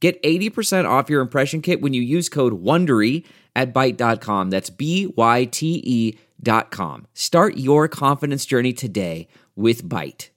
Get 80% off your impression kit when you use code WONDERY at Byte.com. That's B-Y-T-E dot com. Start your confidence journey today with Byte.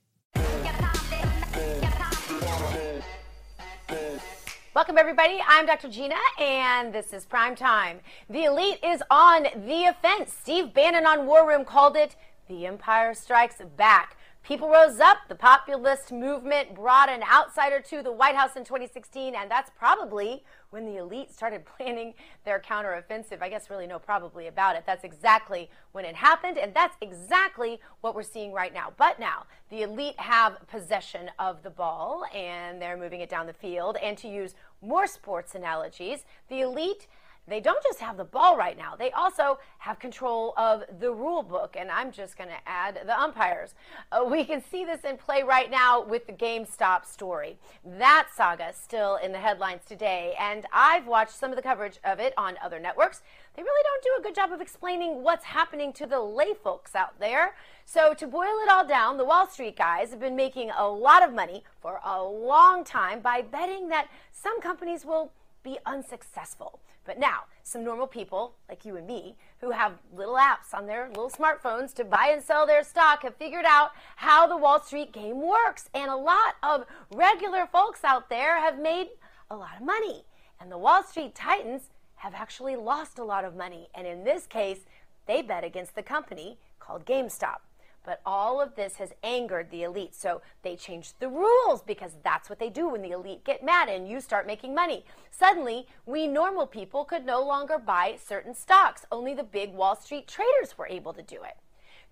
Welcome, everybody. I'm Dr. Gina, and this is Prime Time. The elite is on the offense. Steve Bannon on War Room called it The Empire Strikes Back. People rose up. The populist movement brought an outsider to the White House in 2016, and that's probably when the elite started planning their counteroffensive. I guess really no probably about it. That's exactly when it happened, and that's exactly what we're seeing right now. But now, the elite have possession of the ball, and they're moving it down the field. And to use more sports analogies, the elite they don't just have the ball right now, they also have control of the rule book. And I'm just going to add the umpires. Uh, we can see this in play right now with the GameStop story. That saga is still in the headlines today. And I've watched some of the coverage of it on other networks. They really don't do a good job of explaining what's happening to the lay folks out there. So, to boil it all down, the Wall Street guys have been making a lot of money for a long time by betting that some companies will be unsuccessful. But now, some normal people like you and me who have little apps on their little smartphones to buy and sell their stock have figured out how the Wall Street game works. And a lot of regular folks out there have made a lot of money. And the Wall Street Titans have actually lost a lot of money. And in this case, they bet against the company called GameStop. But all of this has angered the elite. So they changed the rules because that's what they do when the elite get mad and you start making money. Suddenly, we normal people could no longer buy certain stocks. Only the big Wall Street traders were able to do it.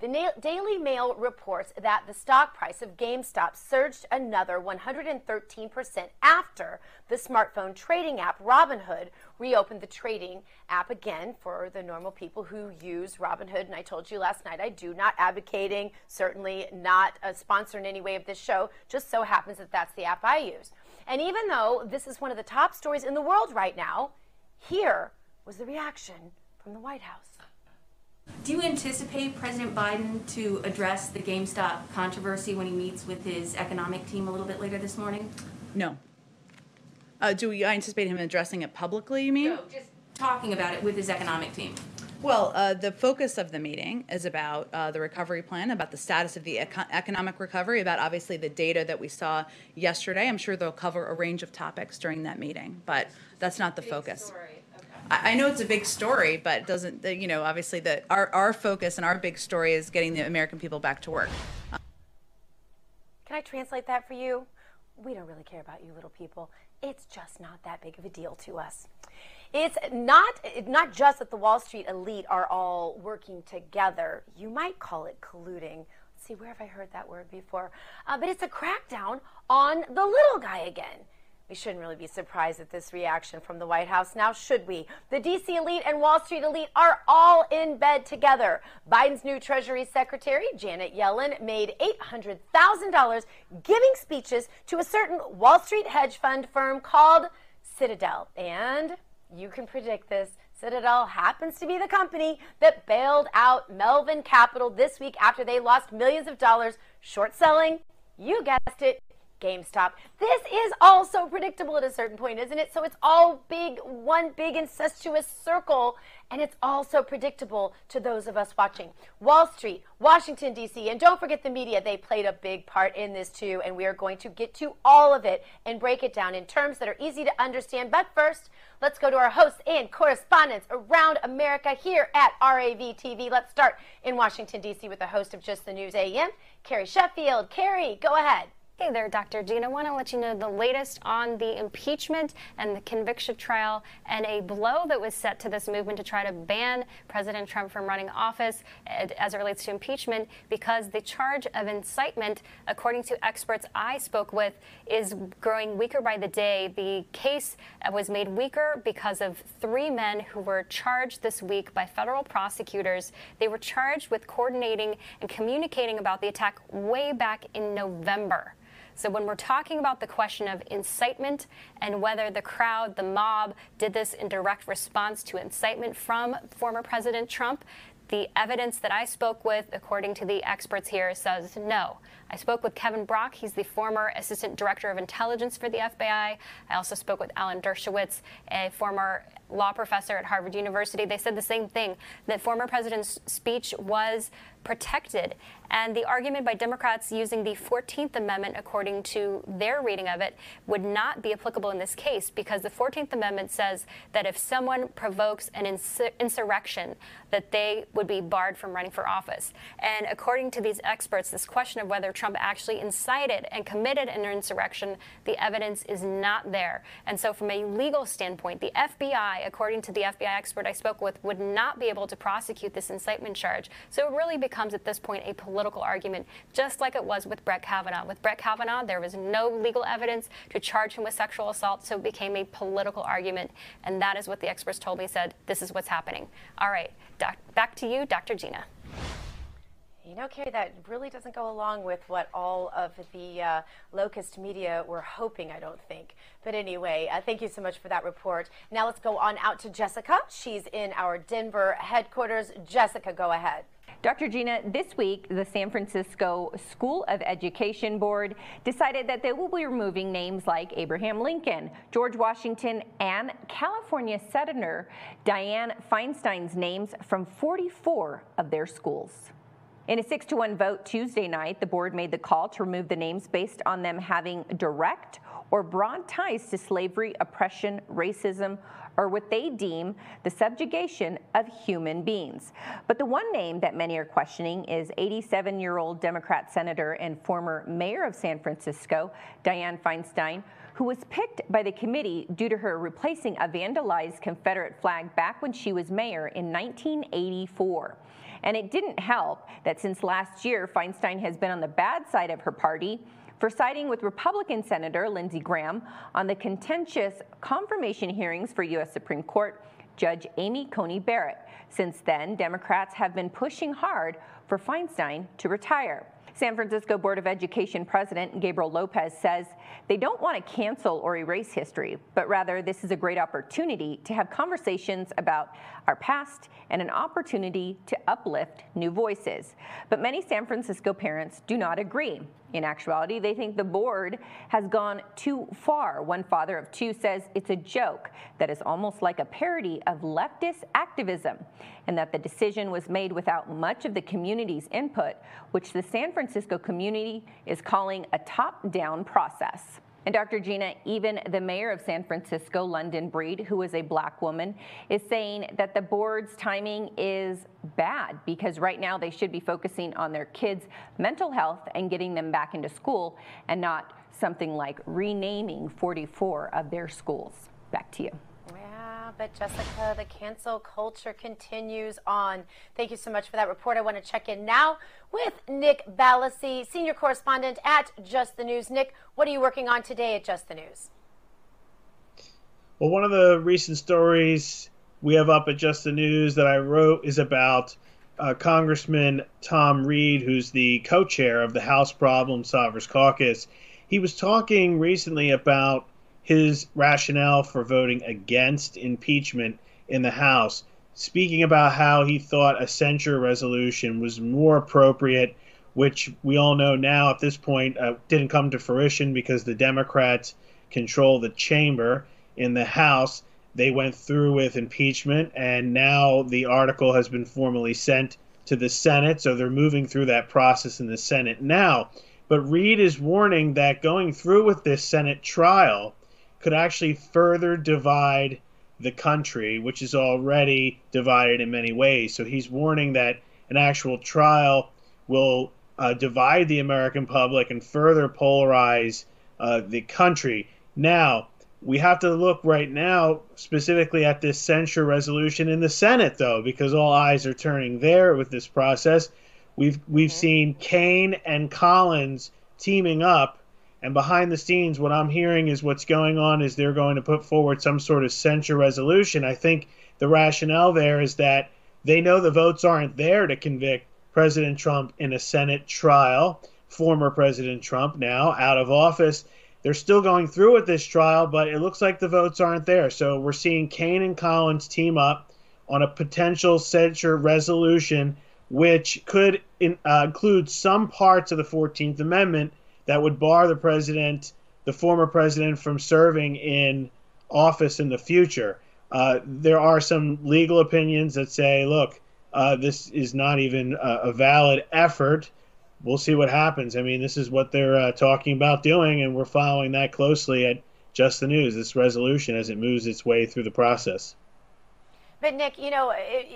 The Daily Mail reports that the stock price of GameStop surged another 113% after the smartphone trading app Robinhood reopened the trading app again for the normal people who use Robinhood. And I told you last night I do not advocating, certainly not uh, a sponsor in any way of this show, just so happens that that's the app I use. And even though this is one of the top stories in the world right now, here was the reaction from the White House. Do you anticipate President Biden to address the GameStop controversy when he meets with his economic team a little bit later this morning? No. Uh, do we anticipate him addressing it publicly, you mean? No, just talking about it with his economic team. Well, uh, the focus of the meeting is about uh, the recovery plan, about the status of the eco- economic recovery, about obviously the data that we saw yesterday. I'm sure they'll cover a range of topics during that meeting, but that's not the focus. Story. I, know it's a big story, but doesn't, you know, obviously the, our, our focus and our big story is getting the American people back to work. Can I translate that for you? We don't really care about you little people. It's just not that big of a deal to us. It's not not just that the Wall Street elite are all working together. You might call it colluding. Let's see, where have I heard that word before? Uh, but it's a crackdown on the little guy again. We shouldn't really be surprised at this reaction from the White House now, should we? The DC elite and Wall Street elite are all in bed together. Biden's new Treasury Secretary, Janet Yellen, made $800,000 giving speeches to a certain Wall Street hedge fund firm called Citadel. And you can predict this. Citadel happens to be the company that bailed out Melvin Capital this week after they lost millions of dollars short selling. You guessed it, GameStop. This is all so predictable at a certain point, isn't it? So it's all big, one big incestuous circle, and it's all so predictable to those of us watching. Wall Street, Washington, D.C., and don't forget the media. They played a big part in this too, and we are going to get to all of it and break it down in terms that are easy to understand. But first, let's go to our hosts and correspondents around America here at RAV TV. Let's start in Washington, D.C. with the host of Just the News AM, Carrie Sheffield. Carrie, go ahead. Hey there, Dr. Gina. I want to let you know the latest on the impeachment and the conviction trial and a blow that was set to this movement to try to ban President Trump from running office eh, as it relates to impeachment because the charge of incitement, according to experts I spoke with, is growing weaker by the day. The case eh, was made weaker because of three men who were charged this week by federal prosecutors. They were charged with coordinating and communicating about the attack way back in November. So when we're talking about the question of incitement and whether the crowd, the mob, did this in direct response to incitement from former President Trump, the evidence that I spoke with, according to the experts here, says no. I spoke with Kevin Brock. He's the former assistant director of intelligence for the FBI. I also spoke with Alan Dershowitz, a former law professor at Harvard University. They said the same thing that former president's speech was protected. And the argument by Democrats using the 14th Amendment, according to their reading of it, would not be applicable in this case because the 14th Amendment says that if someone provokes an insurrection, that they would be barred from running for office. And according to these experts, this question of whether Trump actually incited and committed an insurrection, the evidence is not there. And so, from a legal standpoint, the FBI, according to the FBI expert I spoke with, would not be able to prosecute this incitement charge. So it really becomes at this point a political argument, just like it was with Brett Kavanaugh. With Brett Kavanaugh, there was no legal evidence to charge him with sexual assault, so it became a political argument. And that is what the experts told me said, this is what's happening. All right, doc- back to you, Dr. Gina. You know, Carrie, that really doesn't go along with what all of the uh, locust media were hoping, I don't think. But anyway, uh, thank you so much for that report. Now let's go on out to Jessica. She's in our Denver headquarters. Jessica, go ahead. Dr. Gina, this week, the San Francisco School of Education Board decided that they will be removing names like Abraham Lincoln, George Washington, and California Senator Dianne Feinstein's names from 44 of their schools. In a 6 to 1 vote Tuesday night, the board made the call to remove the names based on them having direct or broad ties to slavery, oppression, racism, or what they deem the subjugation of human beings. But the one name that many are questioning is 87 year old Democrat Senator and former Mayor of San Francisco, Dianne Feinstein, who was picked by the committee due to her replacing a vandalized Confederate flag back when she was mayor in 1984. And it didn't help that since last year, Feinstein has been on the bad side of her party for siding with Republican Senator Lindsey Graham on the contentious confirmation hearings for U.S. Supreme Court Judge Amy Coney Barrett. Since then, Democrats have been pushing hard for Feinstein to retire. San Francisco Board of Education President Gabriel Lopez says they don't want to cancel or erase history, but rather this is a great opportunity to have conversations about our past and an opportunity to uplift new voices. But many San Francisco parents do not agree. In actuality, they think the board has gone too far. One father of two says it's a joke that is almost like a parody of leftist activism, and that the decision was made without much of the community's input, which the San Francisco community is calling a top down process. And Dr. Gina, even the mayor of San Francisco, London Breed, who is a black woman, is saying that the board's timing is bad because right now they should be focusing on their kids' mental health and getting them back into school and not something like renaming 44 of their schools. Back to you but Jessica, the cancel culture continues on. Thank you so much for that report. I want to check in now with Nick Ballasy, senior correspondent at Just the News. Nick, what are you working on today at Just the News? Well, one of the recent stories we have up at Just the News that I wrote is about uh, Congressman Tom Reed, who's the co chair of the House Problem Solvers Caucus. He was talking recently about his rationale for voting against impeachment in the House, speaking about how he thought a censure resolution was more appropriate, which we all know now at this point uh, didn't come to fruition because the Democrats control the chamber in the House. They went through with impeachment, and now the article has been formally sent to the Senate, so they're moving through that process in the Senate now. But Reed is warning that going through with this Senate trial could actually further divide the country, which is already divided in many ways. So he's warning that an actual trial will uh, divide the American public and further polarize uh, the country. Now, we have to look right now specifically at this censure resolution in the Senate, though, because all eyes are turning there with this process. We've we've mm-hmm. seen Kaine and Collins teaming up, and behind the scenes, what I'm hearing is what's going on is they're going to put forward some sort of censure resolution. I think the rationale there is that they know the votes aren't there to convict President Trump in a Senate trial. Former President Trump now out of office they're still going through with this trial, but it looks like the votes aren't there. So we're seeing Kaine and Collins team up on a potential censure resolution, which could in, uh, include some parts of the 14th Amendment that would bar the president, the former president, from serving in office in the future. Uh, there are some legal opinions that say, look, uh, this is not even a, a valid effort we'll see what happens. I mean, this is what they're uh, talking about doing, and we're following that closely at Just the News, this resolution as it moves its way through the process. But, Nick, you know,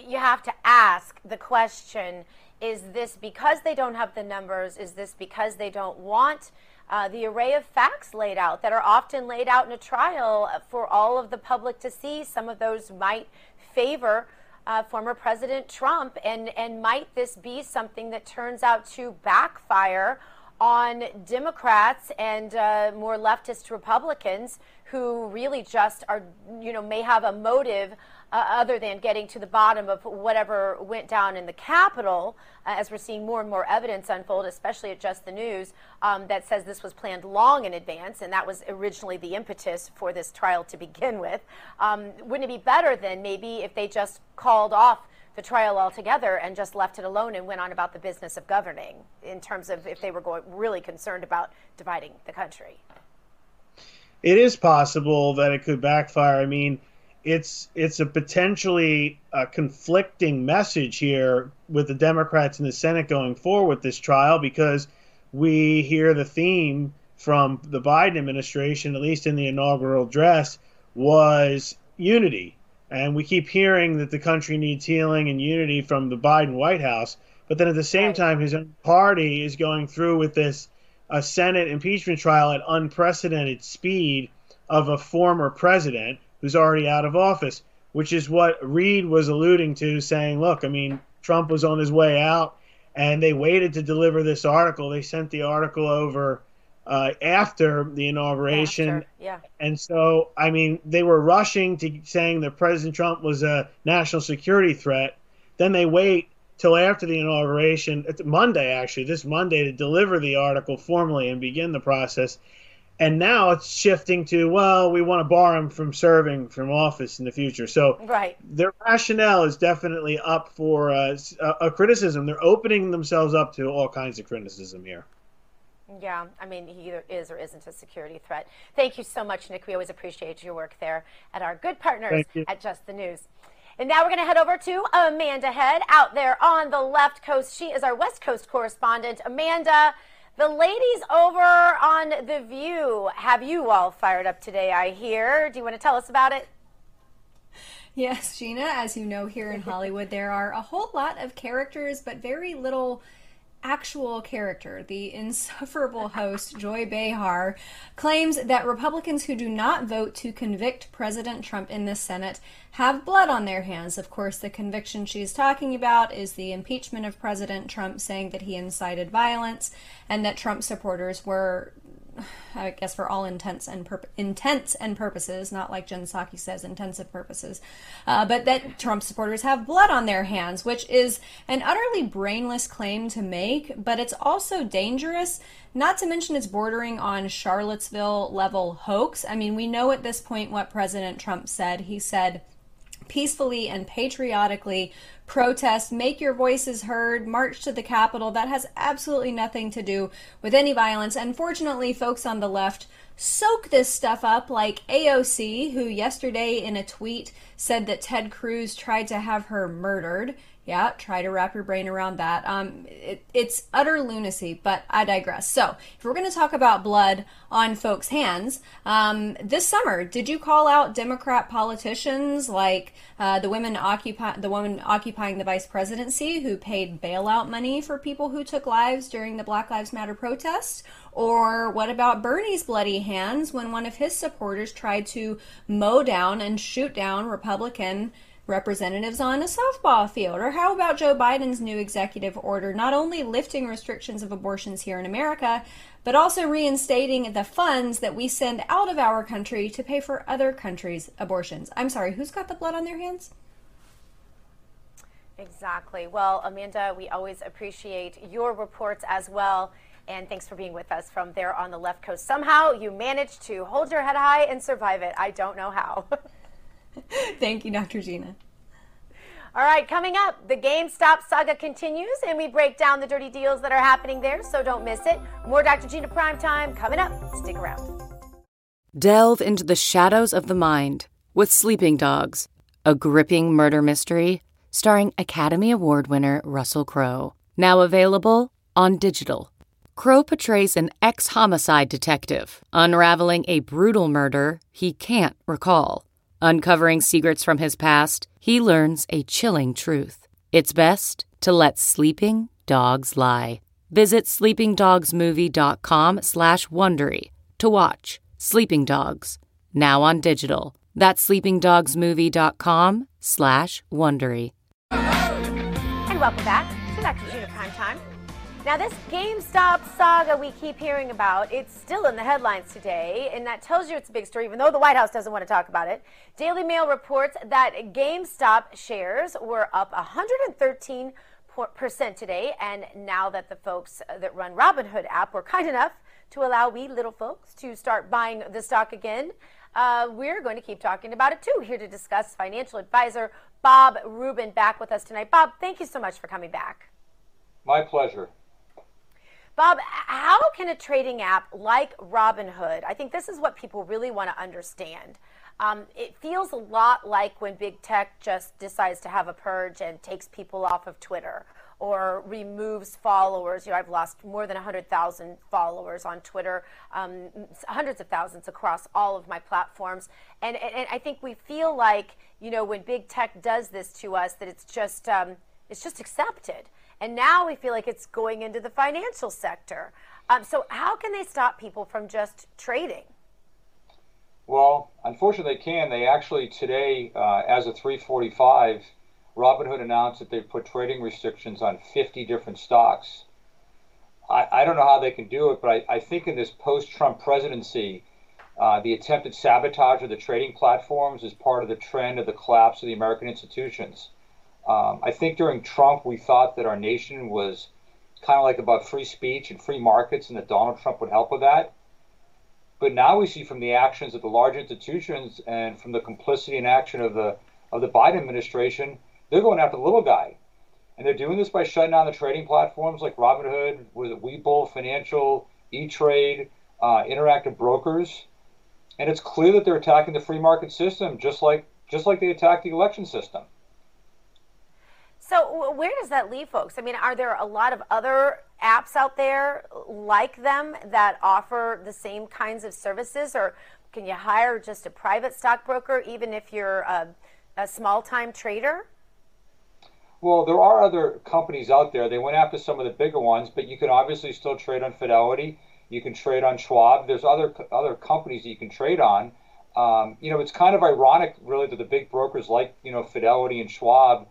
you have to ask the question is this because they don't have the numbers? Is this because they don't want uh, the array of facts laid out that are often laid out in a trial for all of the public to see? Some of those might favor uh, former President Trump. And, and might this be something that turns out to backfire on Democrats and uh, more leftist Republicans who really just are, you know, may have a motive uh, other than getting to the bottom of whatever went down in the Capitol, uh, as we're seeing more and more evidence unfold, especially at Just the News, um, that says this was planned long in advance, and that was originally the impetus for this trial to begin with. Um, wouldn't it be better then maybe if they just called off the trial altogether and just left it alone and went on about the business of governing in terms of if they were going, really concerned about dividing the country? It is possible that it could backfire. I mean, it's it's a potentially uh, conflicting message here with the Democrats in the Senate going forward with this trial because we hear the theme from the Biden administration, at least in the inaugural address, was unity. And we keep hearing that the country needs healing and unity from the Biden White House. But then at the same time, his own party is going through with this a Senate impeachment trial at unprecedented speed of a former president who's already out of office, which is what Reed was alluding to, saying, look, I mean, Trump was on his way out and they waited to deliver this article. They sent the article over uh, after the inauguration. After, yeah. And so, I mean, they were rushing to saying that President Trump was a national security threat. Then they wait till after the inauguration, Monday actually, this Monday, to deliver the article formally and begin the process. And now it's shifting to, well, we want to bar him from serving from office in the future. So right. their rationale is definitely up for uh, a criticism. They're opening themselves up to all kinds of criticism here. Yeah, I mean, he either is or isn't a security threat. Thank you so much, Nick. We always appreciate your work there at our good partners at Just the News. And now we're going to head over to Amanda Head out there on the left coast. She is our West Coast correspondent. Amanda, the ladies over on The View have you all fired up today, I hear. Do you want to tell us about it? Yes, Gina, as you know, here in Hollywood, there are a whole lot of characters, but very little actual character, the insufferable host, Joy Behar, claims that Republicans who do not vote to convict President Trump in the Senate have blood on their hands. Of course, the conviction she's talking about is the impeachment of President Trump, saying that he incited violence and that Trump supporters were I guess for all intents and pur- intents and purposes, not like Jen Psaki says, intensive purposes, uh, but that Trump supporters have blood on their hands, which is an utterly brainless claim to make, but it's also dangerous. Not to mention it's bordering on Charlottesville level hoax. I mean, we know at this point what President Trump said. He said peacefully and patriotically protest, make your voices heard, march to the Capitol. That has absolutely nothing to do with any violence. And fortunately, folks on the left soak this stuff up like AOC, who yesterday in a tweet said that Ted Cruz tried to have her murdered. Yeah, try to wrap your brain around that. Um, it, it's utter lunacy, but I digress. So, if we're going to talk about blood on folks' hands, um, this summer, did you call out Democrat politicians like uh, the women occupy the woman occupying the vice presidency who paid bailout money for people who took lives during the Black Lives Matter protests? Or what about Bernie's bloody hands when one of his supporters tried to mow down and shoot down Republican? Representatives on a softball field? Or how about Joe Biden's new executive order not only lifting restrictions of abortions here in America, but also reinstating the funds that we send out of our country to pay for other countries' abortions? I'm sorry, who's got the blood on their hands? Exactly. Well, Amanda, we always appreciate your reports as well. And thanks for being with us from there on the left coast. Somehow you managed to hold your head high and survive it. I don't know how. Thank you, Dr. Gina. All right, coming up, the GameStop saga continues, and we break down the dirty deals that are happening there, so don't miss it. More Dr. Gina Prime Time coming up. Stick around. Delve into the shadows of the mind with Sleeping Dogs, a gripping murder mystery starring Academy Award winner Russell Crowe. Now available on digital. Crowe portrays an ex homicide detective unraveling a brutal murder he can't recall. Uncovering secrets from his past, he learns a chilling truth. It's best to let sleeping dogs lie. Visit sleepingdogsmovie.com slash Wondery to watch Sleeping Dogs, now on digital. That's sleepingdogsmovie.com slash Wondery. And welcome back to Dr. Gina Prime Time. Now, this GameStop saga we keep hearing about, it's still in the headlines today, and that tells you it's a big story, even though the White House doesn't want to talk about it. Daily Mail reports that GameStop shares were up 113% today, and now that the folks that run Robinhood app were kind enough to allow we little folks to start buying the stock again, uh, we're going to keep talking about it too. Here to discuss financial advisor Bob Rubin back with us tonight. Bob, thank you so much for coming back. My pleasure. Bob, how can a trading app like Robinhood, I think this is what people really want to understand. Um, it feels a lot like when big tech just decides to have a purge and takes people off of Twitter or removes followers. You know, I've lost more than 100,000 followers on Twitter, um, hundreds of thousands across all of my platforms. And, and, and, I think we feel like, you know, when big tech does this to us, that it's just, um, it's just accepted. And now we feel like it's going into the financial sector. Um, so, how can they stop people from just trading? Well, unfortunately, they can. They actually today, uh, as of 3:45, Robinhood announced that they put trading restrictions on 50 different stocks. I, I don't know how they can do it, but I, I think in this post-Trump presidency, uh, the attempted sabotage of the trading platforms is part of the trend of the collapse of the American institutions. Um, I think during Trump, we thought that our nation was kind of like about free speech and free markets, and that Donald Trump would help with that. But now we see from the actions of the large institutions and from the complicity and action of the of the Biden administration, they're going after the little guy, and they're doing this by shutting down the trading platforms like Robinhood, was it Webull Financial, E Trade, uh, Interactive Brokers, and it's clear that they're attacking the free market system, just like just like they attacked the election system. So where does that leave folks? I mean, are there a lot of other apps out there like them that offer the same kinds of services, or can you hire just a private stockbroker even if you're a, a small-time trader? Well, there are other companies out there. They went after some of the bigger ones, but you can obviously still trade on Fidelity. You can trade on Schwab. There's other other companies that you can trade on. Um, you know, it's kind of ironic, really, that the big brokers like you know Fidelity and Schwab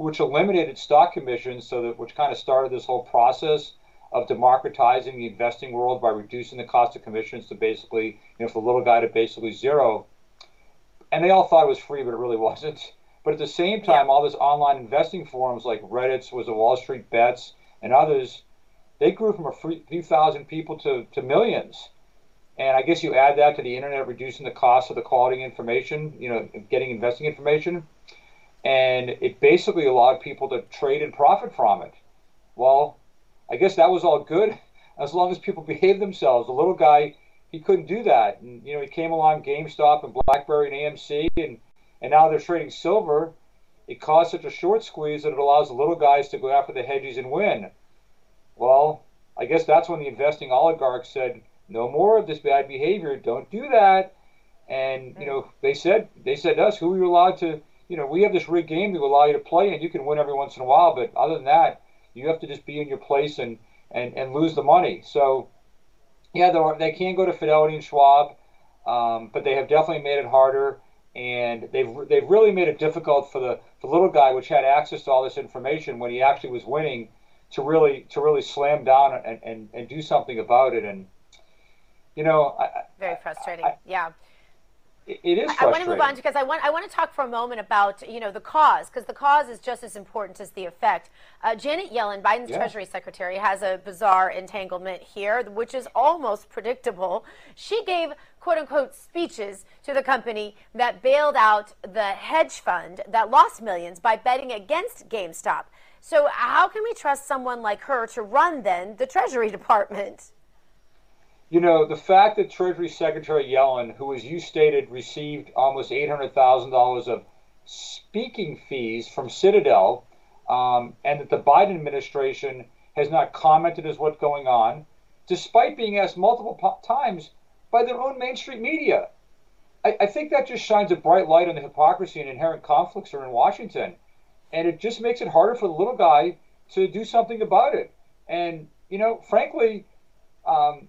which eliminated stock commissions, so that which kind of started this whole process of democratizing the investing world by reducing the cost of commissions to basically, you know, for the little guy to basically zero. And they all thought it was free, but it really wasn't. But at the same time, all this online investing forums like Reddit's was the Wall Street Bets and others, they grew from a few thousand people to, to millions. And I guess you add that to the internet reducing the cost of the quality information, you know, getting investing information and it basically allowed people to trade and profit from it. Well, I guess that was all good as long as people behaved themselves. The little guy, he couldn't do that. And, you know, he came along GameStop and BlackBerry and AMC, and, and now they're trading silver. it caused such a short squeeze that it allows the little guys to go after the hedges and win. Well, I guess that's when the investing oligarchs said, no more of this bad behavior. Don't do that. And you know, they said they said to us, who are you allowed to? You know, we have this rigged game to allow you to play, and you can win every once in a while. But other than that, you have to just be in your place and and, and lose the money. So, yeah, they can go to Fidelity and Schwab, um, but they have definitely made it harder, and they've they've really made it difficult for the, the little guy, which had access to all this information when he actually was winning, to really to really slam down and, and, and do something about it. And you know, I, very frustrating. I, yeah it is. I want to move on because I want I want to talk for a moment about you know the cause because the cause is just as important as the effect. Uh, Janet Yellen, Biden's yeah. Treasury Secretary, has a bizarre entanglement here, which is almost predictable. She gave quote unquote speeches to the company that bailed out the hedge fund that lost millions by betting against GameStop. So how can we trust someone like her to run then the Treasury Department? You know, the fact that Treasury Secretary Yellen, who, as you stated, received almost $800,000 of speaking fees from Citadel, um, and that the Biden administration has not commented as what's going on, despite being asked multiple times by their own mainstream media. I, I think that just shines a bright light on the hypocrisy and inherent conflicts are in Washington. And it just makes it harder for the little guy to do something about it. And, you know, frankly, um,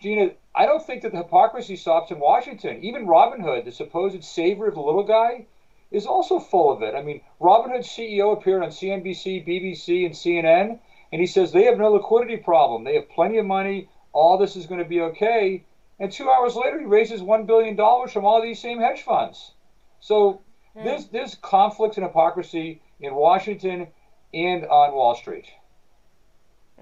Gina, I don't think that the hypocrisy stops in Washington. Even Robinhood, the supposed savior of the little guy, is also full of it. I mean, Robinhood's CEO appeared on CNBC, BBC, and CNN, and he says they have no liquidity problem. They have plenty of money. All this is going to be okay. And two hours later, he raises $1 billion from all these same hedge funds. So mm. there's, there's conflicts and hypocrisy in Washington and on Wall Street.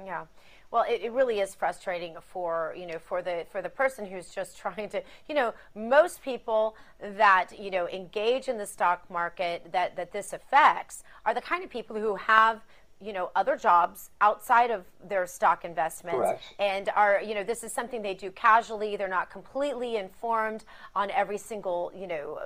Yeah. Well, it, it, really is frustrating for you know for the for the person who's just trying to you know most people that you know engage in the stock market that that this affects are the kind of people who have you know other jobs outside of their stock investments Correct. and are you know this is something they do casually. They're not completely informed on every single you know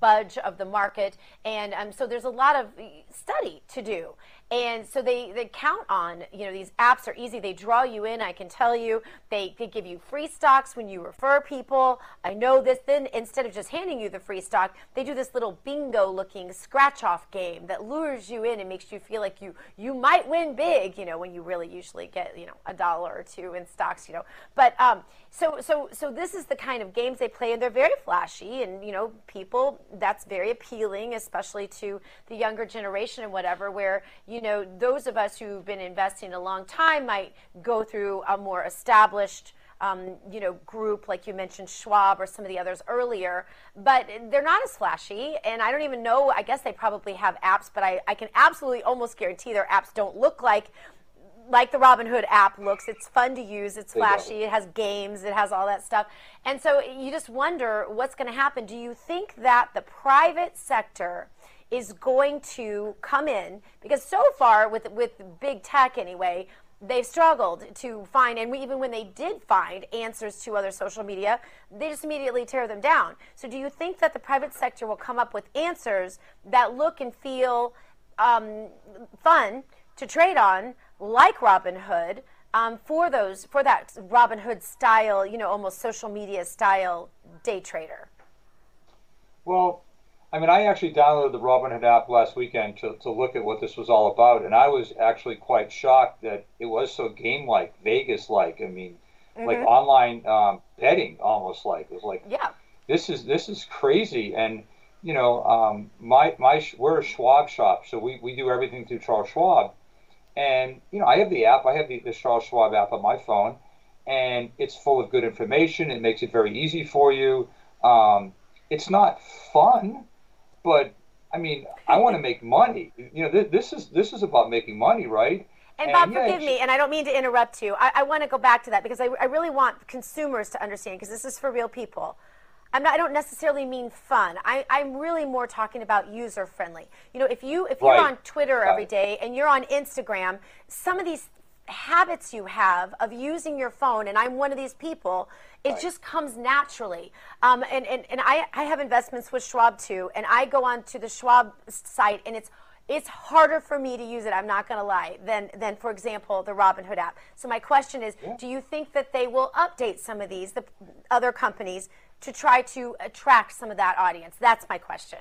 budge of the market. And um, so there's a lot of study to do and so they, they count on, you know, these apps are easy. They draw you in, I can tell you. They, they give you free stocks when you refer people. I know this. Then instead of just handing you the free stock, they do this little bingo looking scratch off game that lures you in and makes you feel like you, you might win big, you know, when you really usually get, you know, a dollar or two in stocks, you know. But um, so, so, so this is the kind of games they play and they're very flashy and, you know, people, that's very appealing, especially to the younger generation and whatever, where, you know, those of us who've been investing a long time might go through a more established um, you know, group like you mentioned Schwab or some of the others earlier, but they're not as flashy. And I don't even know. I guess they probably have apps, but I, I can absolutely almost guarantee their apps don't look like like the Robinhood app looks. It's fun to use. It's flashy. It has games. It has all that stuff. And so you just wonder what's going to happen. Do you think that the private sector is going to come in because so far with with big tech anyway they've struggled to find and we, even when they did find answers to other social media they just immediately tear them down so do you think that the private sector will come up with answers that look and feel um, fun to trade on like robinhood um, for those for that robinhood style you know almost social media style day trader well I mean, I actually downloaded the Robinhood app last weekend to, to look at what this was all about, and I was actually quite shocked that it was so game-like, Vegas-like. I mean, mm-hmm. like online um, betting, almost like it was like, yeah, this is this is crazy. And you know, um, my my we're a Schwab shop, so we, we do everything through Charles Schwab, and you know, I have the app, I have the, the Charles Schwab app on my phone, and it's full of good information. It makes it very easy for you. Um, it's not fun but I mean, I want to make money. You know, th- this is this is about making money, right? And, and Bob, yeah, forgive me, and I don't mean to interrupt you. I, I want to go back to that because I, I really want consumers to understand because this is for real people. I'm not, I don't necessarily mean fun. I, I'm really more talking about user friendly. You know, if you if you're right. on Twitter every day and you're on Instagram, some of these habits you have of using your phone, and I'm one of these people, it right. just comes naturally. Um, and and, and I, I have investments with Schwab too, and I go on to the Schwab site, and it's it's harder for me to use it, I'm not going to lie, than, than, for example, the Robinhood app. So, my question is yeah. do you think that they will update some of these, the other companies, to try to attract some of that audience? That's my question.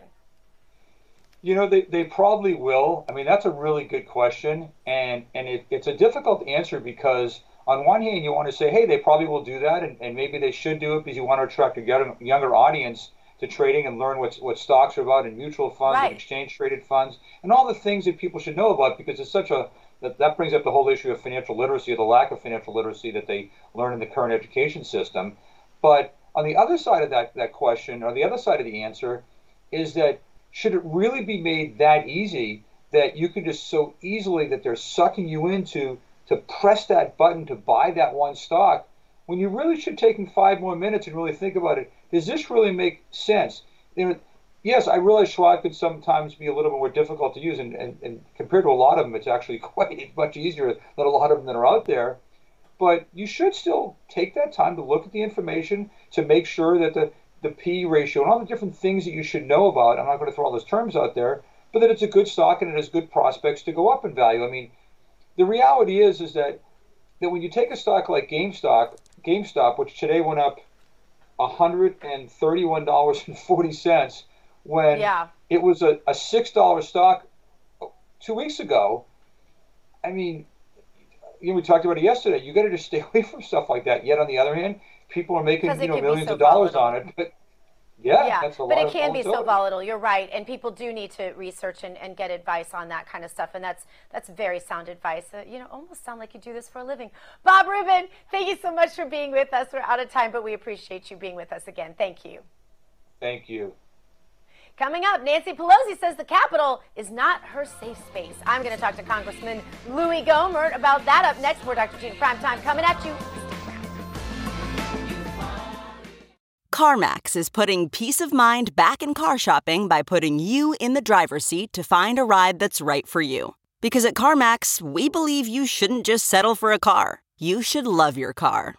You know, they, they probably will. I mean, that's a really good question. And, and it, it's a difficult answer because, on one hand, you want to say, hey, they probably will do that, and, and maybe they should do it because you want to attract a younger audience to trading and learn what, what stocks are about and mutual funds right. and exchange traded funds and all the things that people should know about because it's such a that, that brings up the whole issue of financial literacy or the lack of financial literacy that they learn in the current education system. But on the other side of that, that question, or the other side of the answer, is that should it really be made that easy that you can just so easily that they're sucking you into to press that button to buy that one stock when you really should take five more minutes and really think about it does this really make sense? You know, yes, I realize Schwab could sometimes be a little bit more difficult to use, and, and, and compared to a lot of them, it's actually quite much easier than a lot of them that are out there. But you should still take that time to look at the information to make sure that the, the P ratio and all the different things that you should know about, I'm not going to throw all those terms out there, but that it's a good stock and it has good prospects to go up in value. I mean, the reality is is that that when you take a stock like GameStop, GameStop, which today went up $131.40 when yeah. it was a, a $6 stock two weeks ago. I mean, you know, we talked about it yesterday. You got to just stay away from stuff like that. Yet on the other hand, people are making you know millions so of dollars volatile. on it. But yeah, yeah. but it can be so volatile. You're right, and people do need to research and, and get advice on that kind of stuff, and that's that's very sound advice. Uh, you know, almost sound like you do this for a living. Bob Rubin, thank you so much for being with us. We're out of time, but we appreciate you being with us again. Thank you. Thank you. Coming up, Nancy Pelosi says the Capitol is not her safe space. I'm going to talk to Congressman Louis Gohmert about that up next. We're Dr. Gina Primetime coming at you. CarMax is putting peace of mind back in car shopping by putting you in the driver's seat to find a ride that's right for you. Because at CarMax, we believe you shouldn't just settle for a car, you should love your car.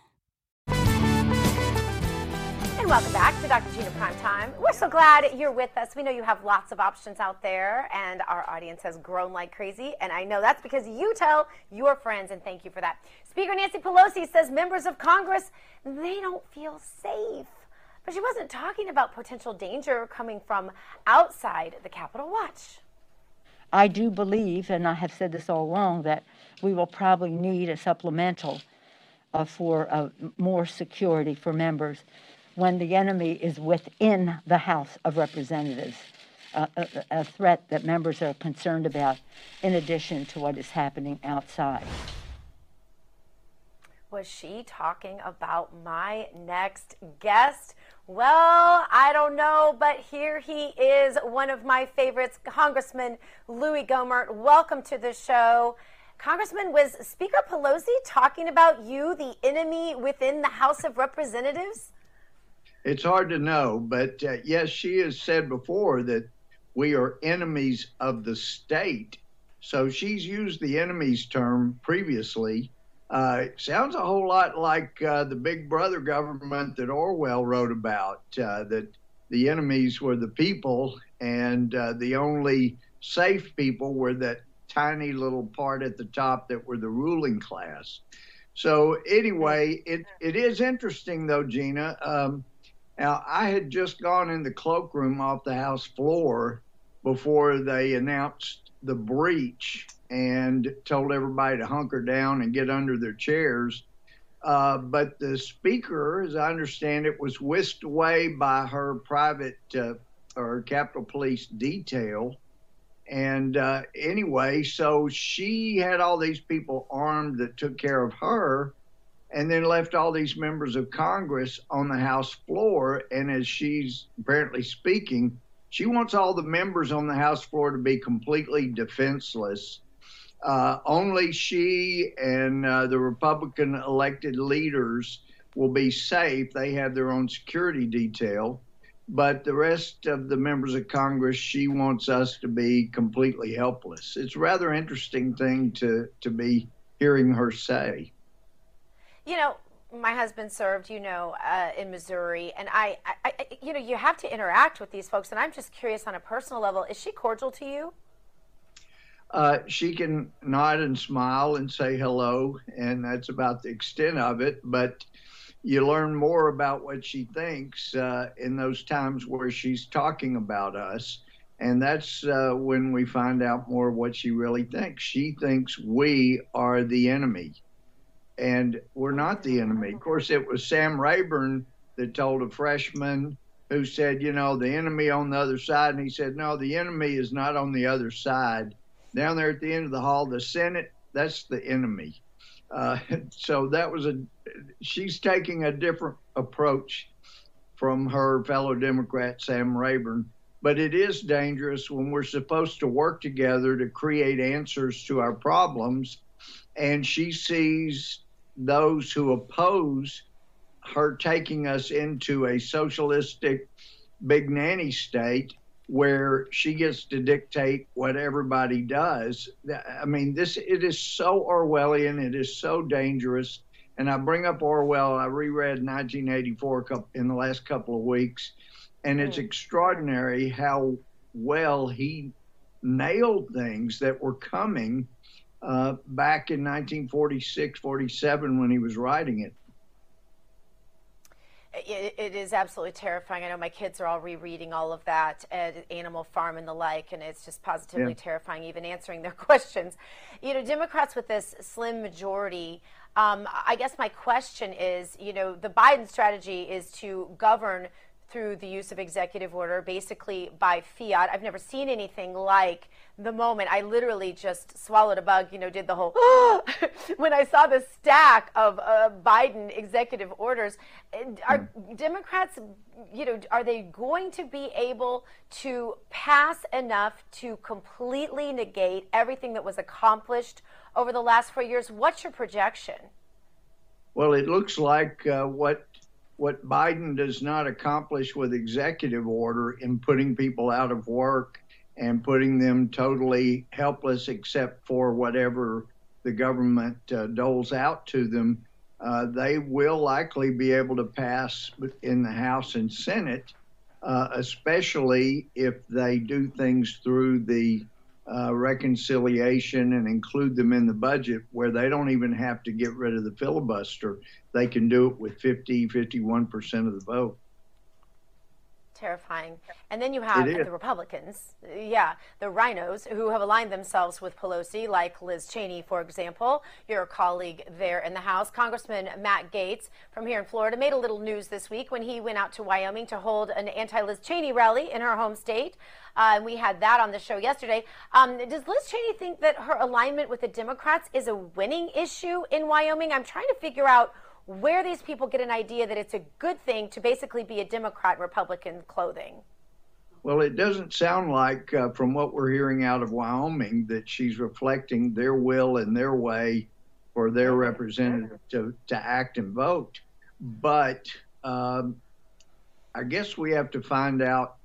welcome back to Dr. Gina Prime Time. We're so glad you're with us. We know you have lots of options out there, and our audience has grown like crazy. And I know that's because you tell your friends, and thank you for that. Speaker Nancy Pelosi says members of Congress they don't feel safe, but she wasn't talking about potential danger coming from outside the Capitol. Watch. I do believe, and I have said this all along, that we will probably need a supplemental uh, for uh, more security for members when the enemy is within the House of Representatives, a, a threat that members are concerned about, in addition to what is happening outside. Was she talking about my next guest? Well, I don't know, but here he is, one of my favorites, Congressman Louis Gohmert. Welcome to the show. Congressman, was Speaker Pelosi talking about you, the enemy within the House of Representatives? It's hard to know, but uh, yes, she has said before that we are enemies of the state. So she's used the enemies term previously. Uh, sounds a whole lot like uh, the big brother government that Orwell wrote about, uh, that the enemies were the people and uh, the only safe people were that tiny little part at the top that were the ruling class. So anyway, it, it is interesting though, Gina. Um, now, I had just gone in the cloakroom off the House floor before they announced the breach and told everybody to hunker down and get under their chairs. Uh, but the speaker, as I understand it, was whisked away by her private uh, or Capitol Police detail. And uh, anyway, so she had all these people armed that took care of her and then left all these members of Congress on the House floor. And as she's apparently speaking, she wants all the members on the House floor to be completely defenseless. Uh, only she and uh, the Republican elected leaders will be safe. They have their own security detail. But the rest of the members of Congress, she wants us to be completely helpless. It's a rather interesting thing to, to be hearing her say. You know, my husband served, you know, uh, in Missouri, and I, I, I, you know, you have to interact with these folks, and I'm just curious on a personal level, is she cordial to you? Uh, she can nod and smile and say hello, and that's about the extent of it. But you learn more about what she thinks uh, in those times where she's talking about us. And that's uh, when we find out more what she really thinks. She thinks we are the enemy, and we're not the enemy. Of course, it was Sam Rayburn that told a freshman who said, You know, the enemy on the other side. And he said, No, the enemy is not on the other side. Down there at the end of the hall, the Senate, that's the enemy. Uh, so that was a, she's taking a different approach from her fellow Democrat, Sam Rayburn. But it is dangerous when we're supposed to work together to create answers to our problems. And she sees those who oppose her taking us into a socialistic big nanny state where she gets to dictate what everybody does. I mean, this it is so Orwellian. It is so dangerous. And I bring up Orwell. I reread 1984 in the last couple of weeks, and it's mm. extraordinary how well he nailed things that were coming uh, back in 1946, 47 when he was writing it. It, it is absolutely terrifying. I know my kids are all rereading all of that at Animal Farm and the like, and it's just positively Yeah. terrifying, even answering their questions. You know, Democrats with this slim majority. Um, I guess my question is, you know, the Biden strategy is to govern through the use of executive order, basically by fiat. I've never seen anything like the moment. I literally just swallowed a bug, you know, did the whole when I saw the stack of uh, Biden executive orders. Are Democrats, you know, are they going to be able to pass enough to completely negate everything that was accomplished over the last four years? What's your projection? Well, it looks like uh, what what Biden does not accomplish with executive order in putting people out of work and putting them totally helpless except for whatever the government uh, doles out to them, uh, they will likely be able to pass in the House and Senate, uh, especially if they do things through the uh, reconciliation and include them in the budget where they don't even have to get rid of the filibuster. They can do it with 50, 51% of the vote. Terrifying. And then you have the Republicans, yeah, the rhinos who have aligned themselves with Pelosi, like Liz Cheney, for example, your colleague there in the House. Congressman Matt Gaetz from here in Florida made a little news this week when he went out to Wyoming to hold an anti Liz Cheney rally in her home state. Uh, and we had that on the show yesterday. Um, does Liz Cheney think that her alignment with the Democrats is a winning issue in Wyoming? I'm trying to figure out where these people get an idea that it's a good thing to basically be a Democrat Republican clothing. Well, it doesn't sound like, uh, from what we're hearing out of Wyoming, that she's reflecting their will and their way for their representative to, to act and vote. But um, I guess we have to find out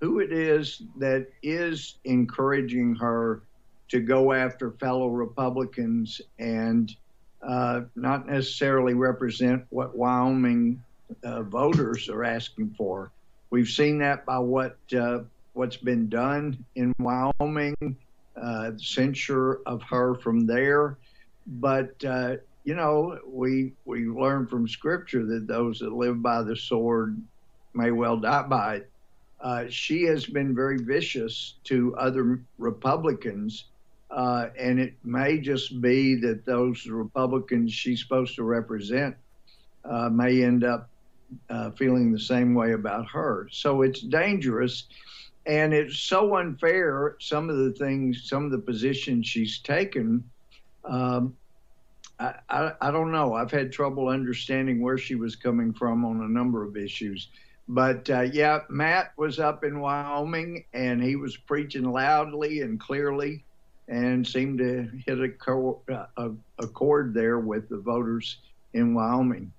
who it is that is encouraging her to go after fellow Republicans and uh, not necessarily represent what Wyoming uh, voters are asking for. We've seen that by what uh, what's been done in Wyoming, uh, censure of her from there. But uh, you know, we we learn from Scripture that those that live by the sword may well die by it. She has been very vicious to other Republicans, uh, and it may just be that those Republicans she's supposed to represent uh, may end up uh, feeling the same way about her. So it's dangerous. And it's so unfair, some of the things, some of the positions she's taken. Um, I, I, I don't know. I've had trouble understanding where she was coming from on a number of issues. But uh, yeah, Matt was up in Wyoming and he was preaching loudly and clearly and seemed to hit a, uh, a, a chord there with the voters in Wyoming.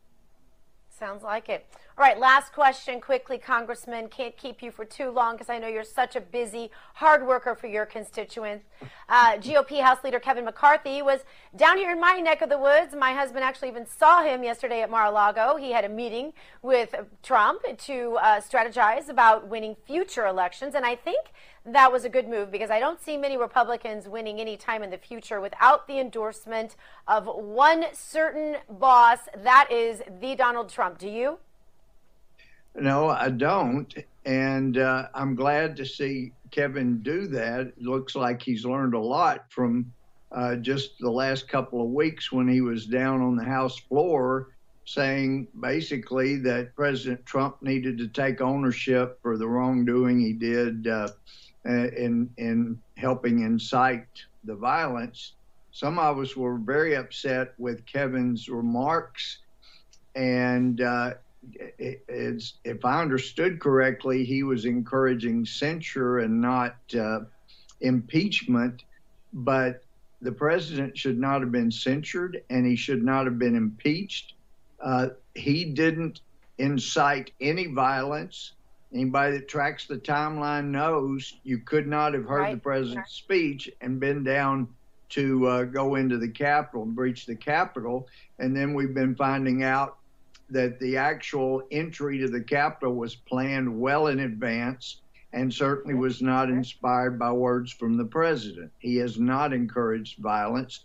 Sounds like it. All right, last question quickly, Congressman. Can't keep you for too long because I know you're such a busy, hard worker for your constituents. Uh, GOP House Leader Kevin McCarthy was down here in my neck of the woods. My husband actually even saw him yesterday at Mar-a-Lago. He had a meeting with Trump to uh, strategize about winning future elections, and I think that was a good move because I don't see many Republicans winning any time in the future without the endorsement of one certain boss. That is the Donald Trump. Do you? No, I don't. And uh, I'm glad to see Kevin do that. It looks like he's learned a lot from uh, just the last couple of weeks when he was down on the House floor saying basically that President Trump needed to take ownership for the wrongdoing he did uh, in, in helping incite the violence. Some of us were very upset with Kevin's remarks. And uh, it's, if I understood correctly, he was encouraging censure and not uh, impeachment. But the president should not have been censured and he should not have been impeached. Uh, he didn't incite any violence. Anybody that tracks the timeline knows you could not have heard right. the president's speech and been down to uh, go into the Capitol and breach the Capitol. And then we've been finding out that the actual entry to the Capitol was planned well in advance and certainly was not inspired by words from the president. He has not encouraged violence.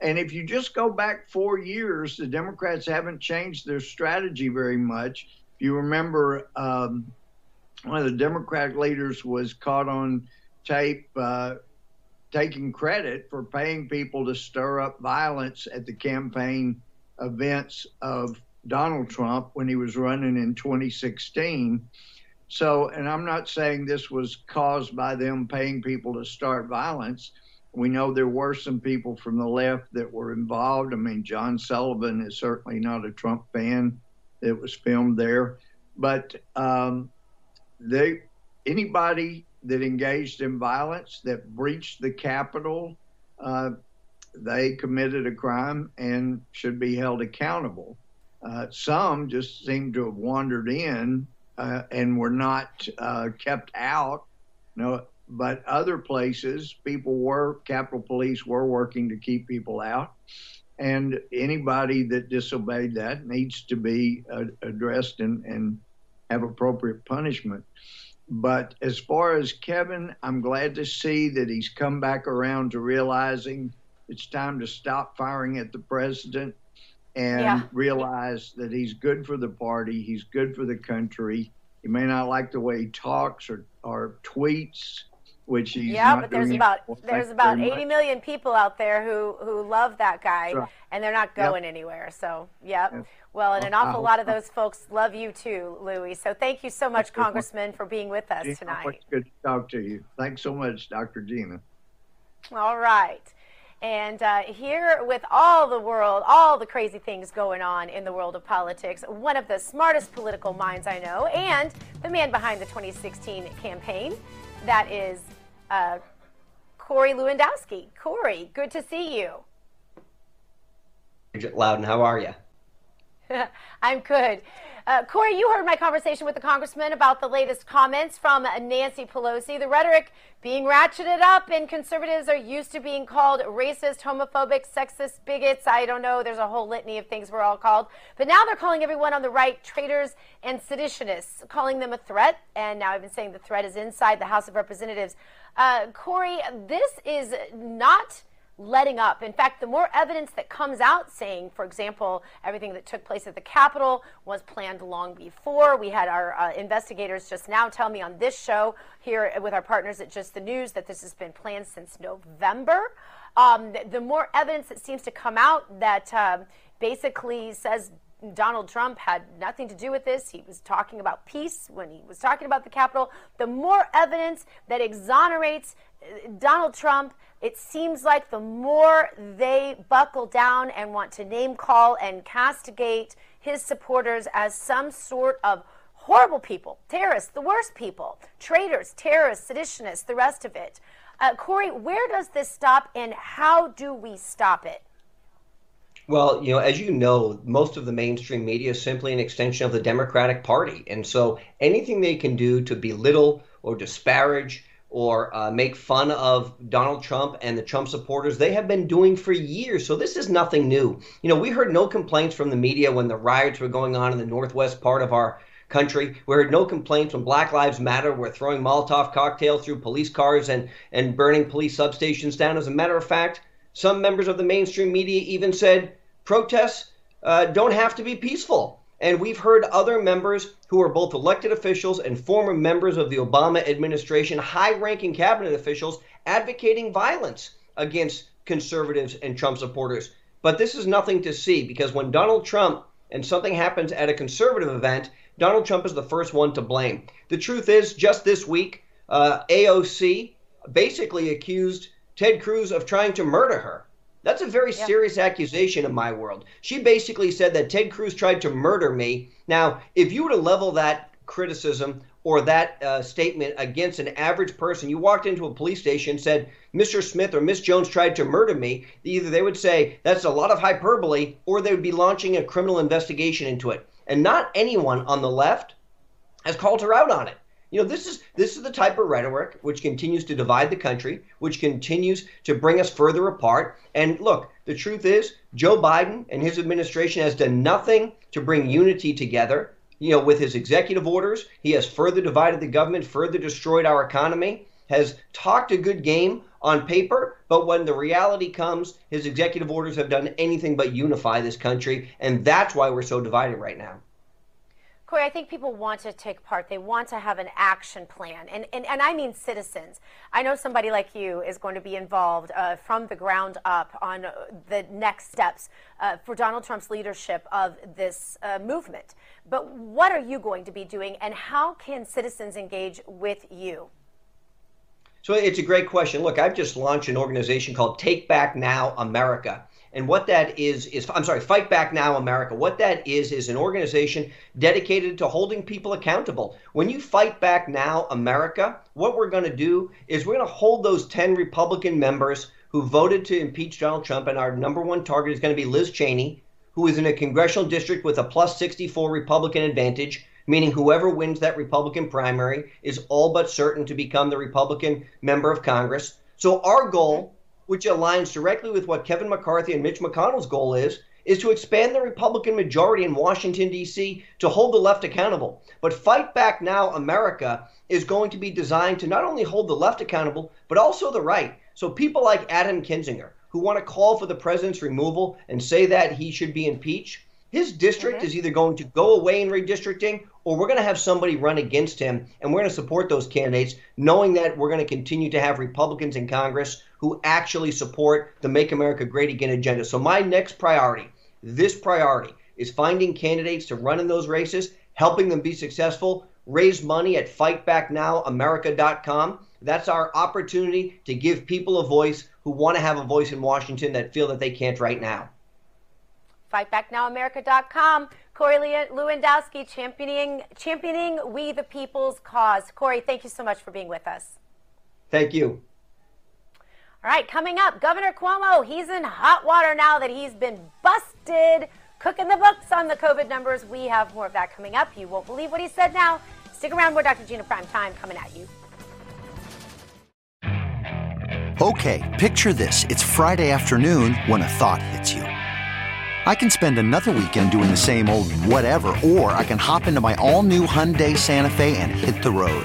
And if you just go back four years, the Democrats haven't changed their strategy very much. If you remember, um, one of the Democratic leaders was caught on tape uh, taking credit for paying people to stir up violence at the campaign events of Donald Trump when he was running in 2016. So, and I'm not saying this was caused by them paying people to start violence. We know there were some people from the left that were involved. I mean, John Sullivan is certainly not a Trump fan. It was filmed there, but um, they anybody that engaged in violence that breached the Capitol, uh, they committed a crime and should be held accountable. Uh, some just seem to have wandered in uh, and were not uh, kept out. no, but other places, people were, Capitol Police were working to keep people out. And anybody that disobeyed that needs to be uh, addressed and, and have appropriate punishment. But as far as Kevin, I'm glad to see that he's come back around to realizing it's time to stop firing at the president and yeah. realize that he's good for the party, he's good for the country. You may not like the way he talks or, or tweets, which he's yeah, but there's about there's about 80 million people out there who who love that guy, right. and they're not going yep. anywhere. So, yep. yep. Well, and an awful lot of those folks love you too, Louis. So, thank you so much, Congressman, for being with us tonight. Good to talk to you. Thanks so much, Dr. Gina. All right. And uh, here, with all the world, all the crazy things going on in the world of politics, one of the smartest political minds I know, and the man behind the 2016 campaign, that is uh, Corey Lewandowski. Corey, good to see you. Loudon, how are you? I'm good. Uh, Corey, you heard my conversation with the congressman about the latest comments from Nancy Pelosi. The rhetoric being ratcheted up, and conservatives are used to being called racist, homophobic, sexist, bigots. I don't know. There's a whole litany of things we're all called. But now they're calling everyone on the right traitors and seditionists, calling them a threat. And now I've been saying the threat is inside the House of Representatives. Uh, Corey, this is not letting up. In fact, the more evidence that comes out saying, for example, everything that took place at the Capitol was planned long before. We had our uh, investigators just now tell me on this show here with our partners at Just the News that this has been planned since November. Um, the, the, more evidence that seems to come out that uh, basically says Donald Trump had nothing to do with this. He was talking about peace when he was talking about the Capitol. The more evidence that exonerates uh, Donald Trump, it seems like the more they buckle down and want to name call and castigate his supporters as some sort of horrible people, terrorists, the worst people, traitors, terrorists, seditionists, the rest of it. Uh, Corey, where does this stop and how do we stop it? Well, you know, as you know, most of the mainstream media is simply an extension of the Democratic Party. And so anything they can do to belittle or disparage or uh, make fun of Donald Trump and the Trump supporters, they have been doing for years. So this is nothing new. You know, we heard no complaints from the media when the riots were going on in the northwest part of our country. We heard no complaints when Black Lives Matter were throwing Molotov cocktails through police cars and, and burning police substations down. As a matter of fact, some members of the mainstream media even said protests uh, don't have to be peaceful. And we've heard other members who are both elected officials and former members of the Obama administration, high ranking cabinet officials, advocating violence against conservatives and Trump supporters. But this is nothing to see because when Donald Trump and something happens at a conservative event, Donald Trump is the first one to blame. The truth is, just this week, uh, AOC basically accused Ted Cruz of trying to murder her. That's a very yeah. serious accusation in my world. She basically said that Ted Cruz tried to murder me. Now, if you were to level that criticism or that uh, statement against an average person, you walked into a police station, and said, Mr. Smith or Miss Jones tried to murder me, either they would say that's a lot of hyperbole or they would be launching a criminal investigation into it. And not anyone on the left has called her out on it. You know, this is this is the type of rhetoric which continues to divide the country, which continues to bring us further apart. And look, the truth is, Joe Biden and his administration has done nothing to bring unity together. You know, with his executive orders, he has further divided the government, further destroyed our economy, has talked a good game on paper, but when the reality comes, his executive orders have done anything but unify this country, and that's why we're so divided right now. Corey, I think people want to take part. They want to have an action plan. And, and, and I mean citizens. I know somebody like you is going to be involved uh, from the ground up on the next steps uh, for Donald Trump's leadership of this uh, movement. But what are you going to be doing, and how can citizens engage with you? So it's a great question. Look, I've just launched an organization called Take Back Now America. And what that is, is I'm sorry, Fight Back Now America. What that is, is an organization dedicated to holding people accountable. When you fight back now America, what we're going to do is we're going to hold those 10 Republican members who voted to impeach Donald Trump, and our number one target is going to be Liz Cheney, who is in a congressional district with a plus 64 Republican advantage, meaning whoever wins that Republican primary is all but certain to become the Republican member of Congress. So our goal which aligns directly with what Kevin McCarthy and Mitch McConnell's goal is, is to expand the Republican majority in Washington, D.C. to hold the left accountable. But Fight Back Now America is going to be designed to not only hold the left accountable, but also the right. So people like Adam Kinzinger, who want to call for the president's removal and say that he should be impeached, his district mm-hmm. is either going to go away in redistricting or we're going to have somebody run against him and we're going to support those candidates knowing that we're going to continue to have republicans in congress who actually support the make america great again agenda so my next priority this priority is finding candidates to run in those races helping them be successful raise money at fightbacknowamerica.com that's our opportunity to give people a voice who want to have a voice in washington that feel that they can't right now FightBackNowAmerica.com. Corey Lewandowski championing, championing We the People's Cause. Corey, thank you so much for being with us. Thank you. All right, coming up, Governor Cuomo, he's in hot water now that he's been busted cooking the books on the COVID numbers. We have more of that coming up. You won't believe what he said now. Stick around, more Dr. Gina Prime Time coming at you. Okay, picture this. It's Friday afternoon when a thought hits you. I can spend another weekend doing the same old whatever, or I can hop into my all-new Hyundai Santa Fe and hit the road.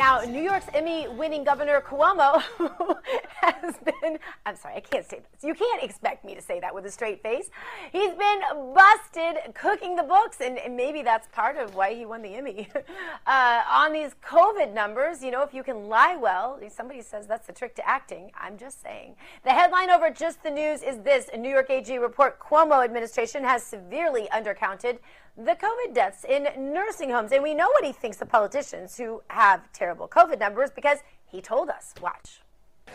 Now, New York's Emmy winning Governor Cuomo has been, I'm sorry, I can't say this. You can't expect me to say that with a straight face. He's been busted cooking the books, and maybe that's part of why he won the Emmy. Uh, on these COVID numbers, you know, if you can lie well, somebody says that's the trick to acting. I'm just saying. The headline over just the news is this New York AG report Cuomo administration has severely undercounted the COVID deaths in nursing homes. And we know what he thinks of politicians who have terrible COVID numbers because he told us. Watch.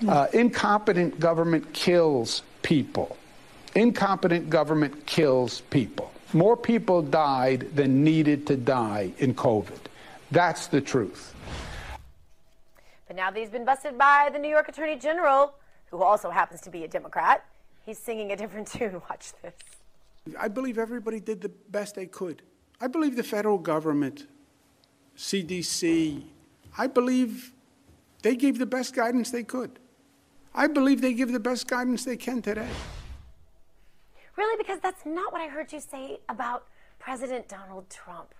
Uh, incompetent government kills people. Incompetent government kills people. More people died than needed to die in COVID. That's the truth. But now that he's been busted by the New York Attorney General, who also happens to be a Democrat, he's singing a different tune. Watch this. I believe everybody did the best they could. I believe the federal government, CDC, I believe they gave the best guidance they could. I believe they give the best guidance they can today. Really? Because that's not what I heard you say about President Donald Trump.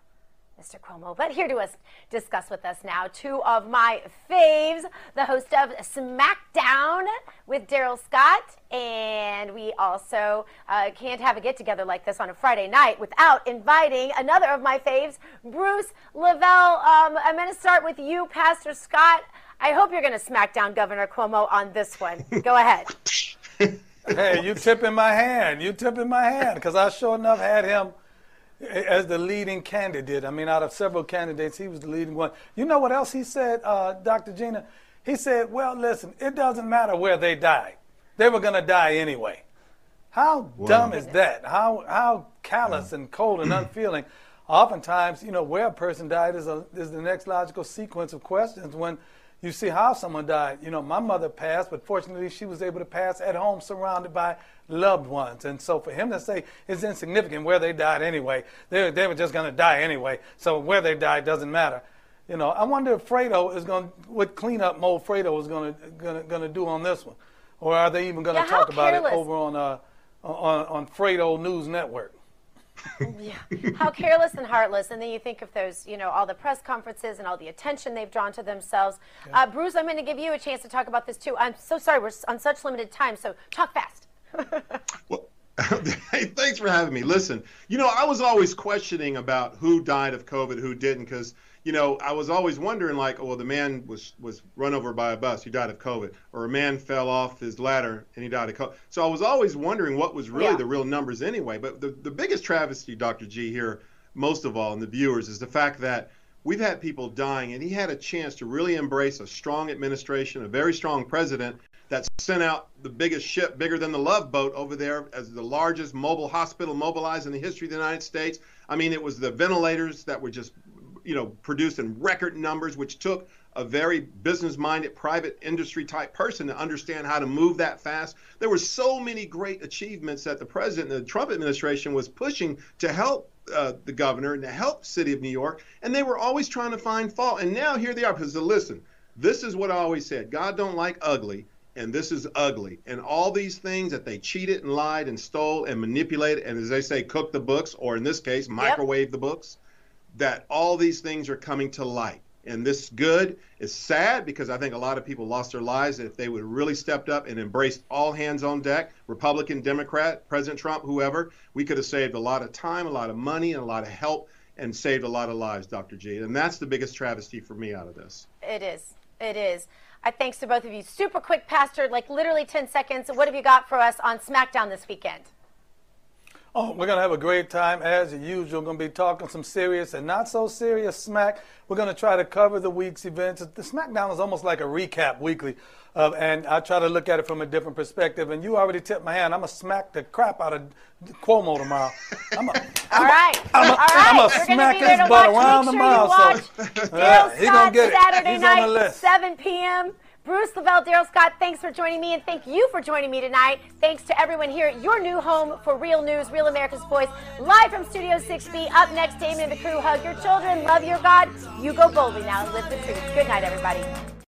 Mr. Cuomo. But here to us discuss with us now two of my faves, the host of SmackDown with Darrell Scott, and we also uh, can't have a get together like this on a Friday night without inviting another of my faves, Bruce LeVell. Um, I'm going to start with you, Pastor Scott. I hope you're going to smack down Governor Cuomo on this one. Go ahead. hey, you tipping my hand. You tipping my hand because I sure enough had him as the leading candidate. I mean, out of several candidates, he was the leading one. You know what else he said, uh, Dr. Gina? He said, well, listen, it doesn't matter where they die. They were going to die anyway. How wow. dumb is that? How, how callous and cold and unfeeling. Oftentimes, you know, where a person died is, a, is the next logical sequence of questions when – you see how someone died. You know, my mother passed, but fortunately she was able to pass at home surrounded by loved ones. And so for him to say it's insignificant where they died anyway, they, they were just going to die anyway. So where they died doesn't matter. You know, I wonder if Fredo is going what cleanup mode Fredo is going to going to do on this one, or are they even going to yeah, talk about it over on uh, on on Fredo News Network? yeah. How careless and heartless. And then you think of those, you know, all the press conferences and all the attention they've drawn to themselves. Yeah. Uh, Bruce, I'm going to give you a chance to talk about this too. I'm so sorry. We're on such limited time. So talk fast. Well, hey, thanks for having me. Listen, you know, I was always questioning about who died of COVID, who didn't, because you know, I was always wondering, like, oh, well, the man was was run over by a bus, he died of COVID, or a man fell off his ladder and he died of COVID. So I was always wondering what was really yeah. the real numbers anyway. But the, the biggest travesty, Dr. G, here, most of all, and the viewers, is the fact that we've had people dying, and he had a chance to really embrace a strong administration, a very strong president that sent out the biggest ship, bigger than the Love Boat, over there as the largest mobile hospital mobilized in the history of the United States. I mean, it was the ventilators that were just you know, produced in record numbers, which took a very business-minded private industry type person to understand how to move that fast. There were so many great achievements that the president and the Trump administration was pushing to help uh, the governor and to help city of New York, and they were always trying to find fault. And now here they are. Because listen, this is what I always said: God don't like ugly, and this is ugly. And all these things that they cheated and lied and stole and manipulated, and as they say, cooked the books, or in this case, microwave yep. the books that all these things are coming to light. And this good is sad because I think a lot of people lost their lives. If they would really stepped up and embraced all hands on deck, Republican, Democrat, President Trump, whoever, we could have saved a lot of time, a lot of money, and a lot of help and saved a lot of lives, Dr. G. And that's the biggest travesty for me out of this. It is. It is. I thanks to both of you. Super quick, Pastor, like literally 10 seconds. What have you got for us on SmackDown this weekend? Oh, we're going to have a great time as usual. We're going to be talking some serious and not so serious smack. We're going to try to cover the week's events. The SmackDown is almost like a recap weekly, uh, and I try to look at it from a different perspective. And you already tipped my hand. I'm going to smack the crap out of Cuomo tomorrow. I'm a, All right. I'm a, I'm a smack his butt around the mile. So, uh, he's going to get it. Saturday he's night, 7 p.m. Bruce LeVell, Darrell Scott, thanks for joining me, and thank you for joining me tonight. Thanks to everyone here at your new home for Real News, Real America's Voice, live from Studio 6B. Up next, Damon and the crew hug your children, love your God. You go boldly now and live the truth. Good night, everybody.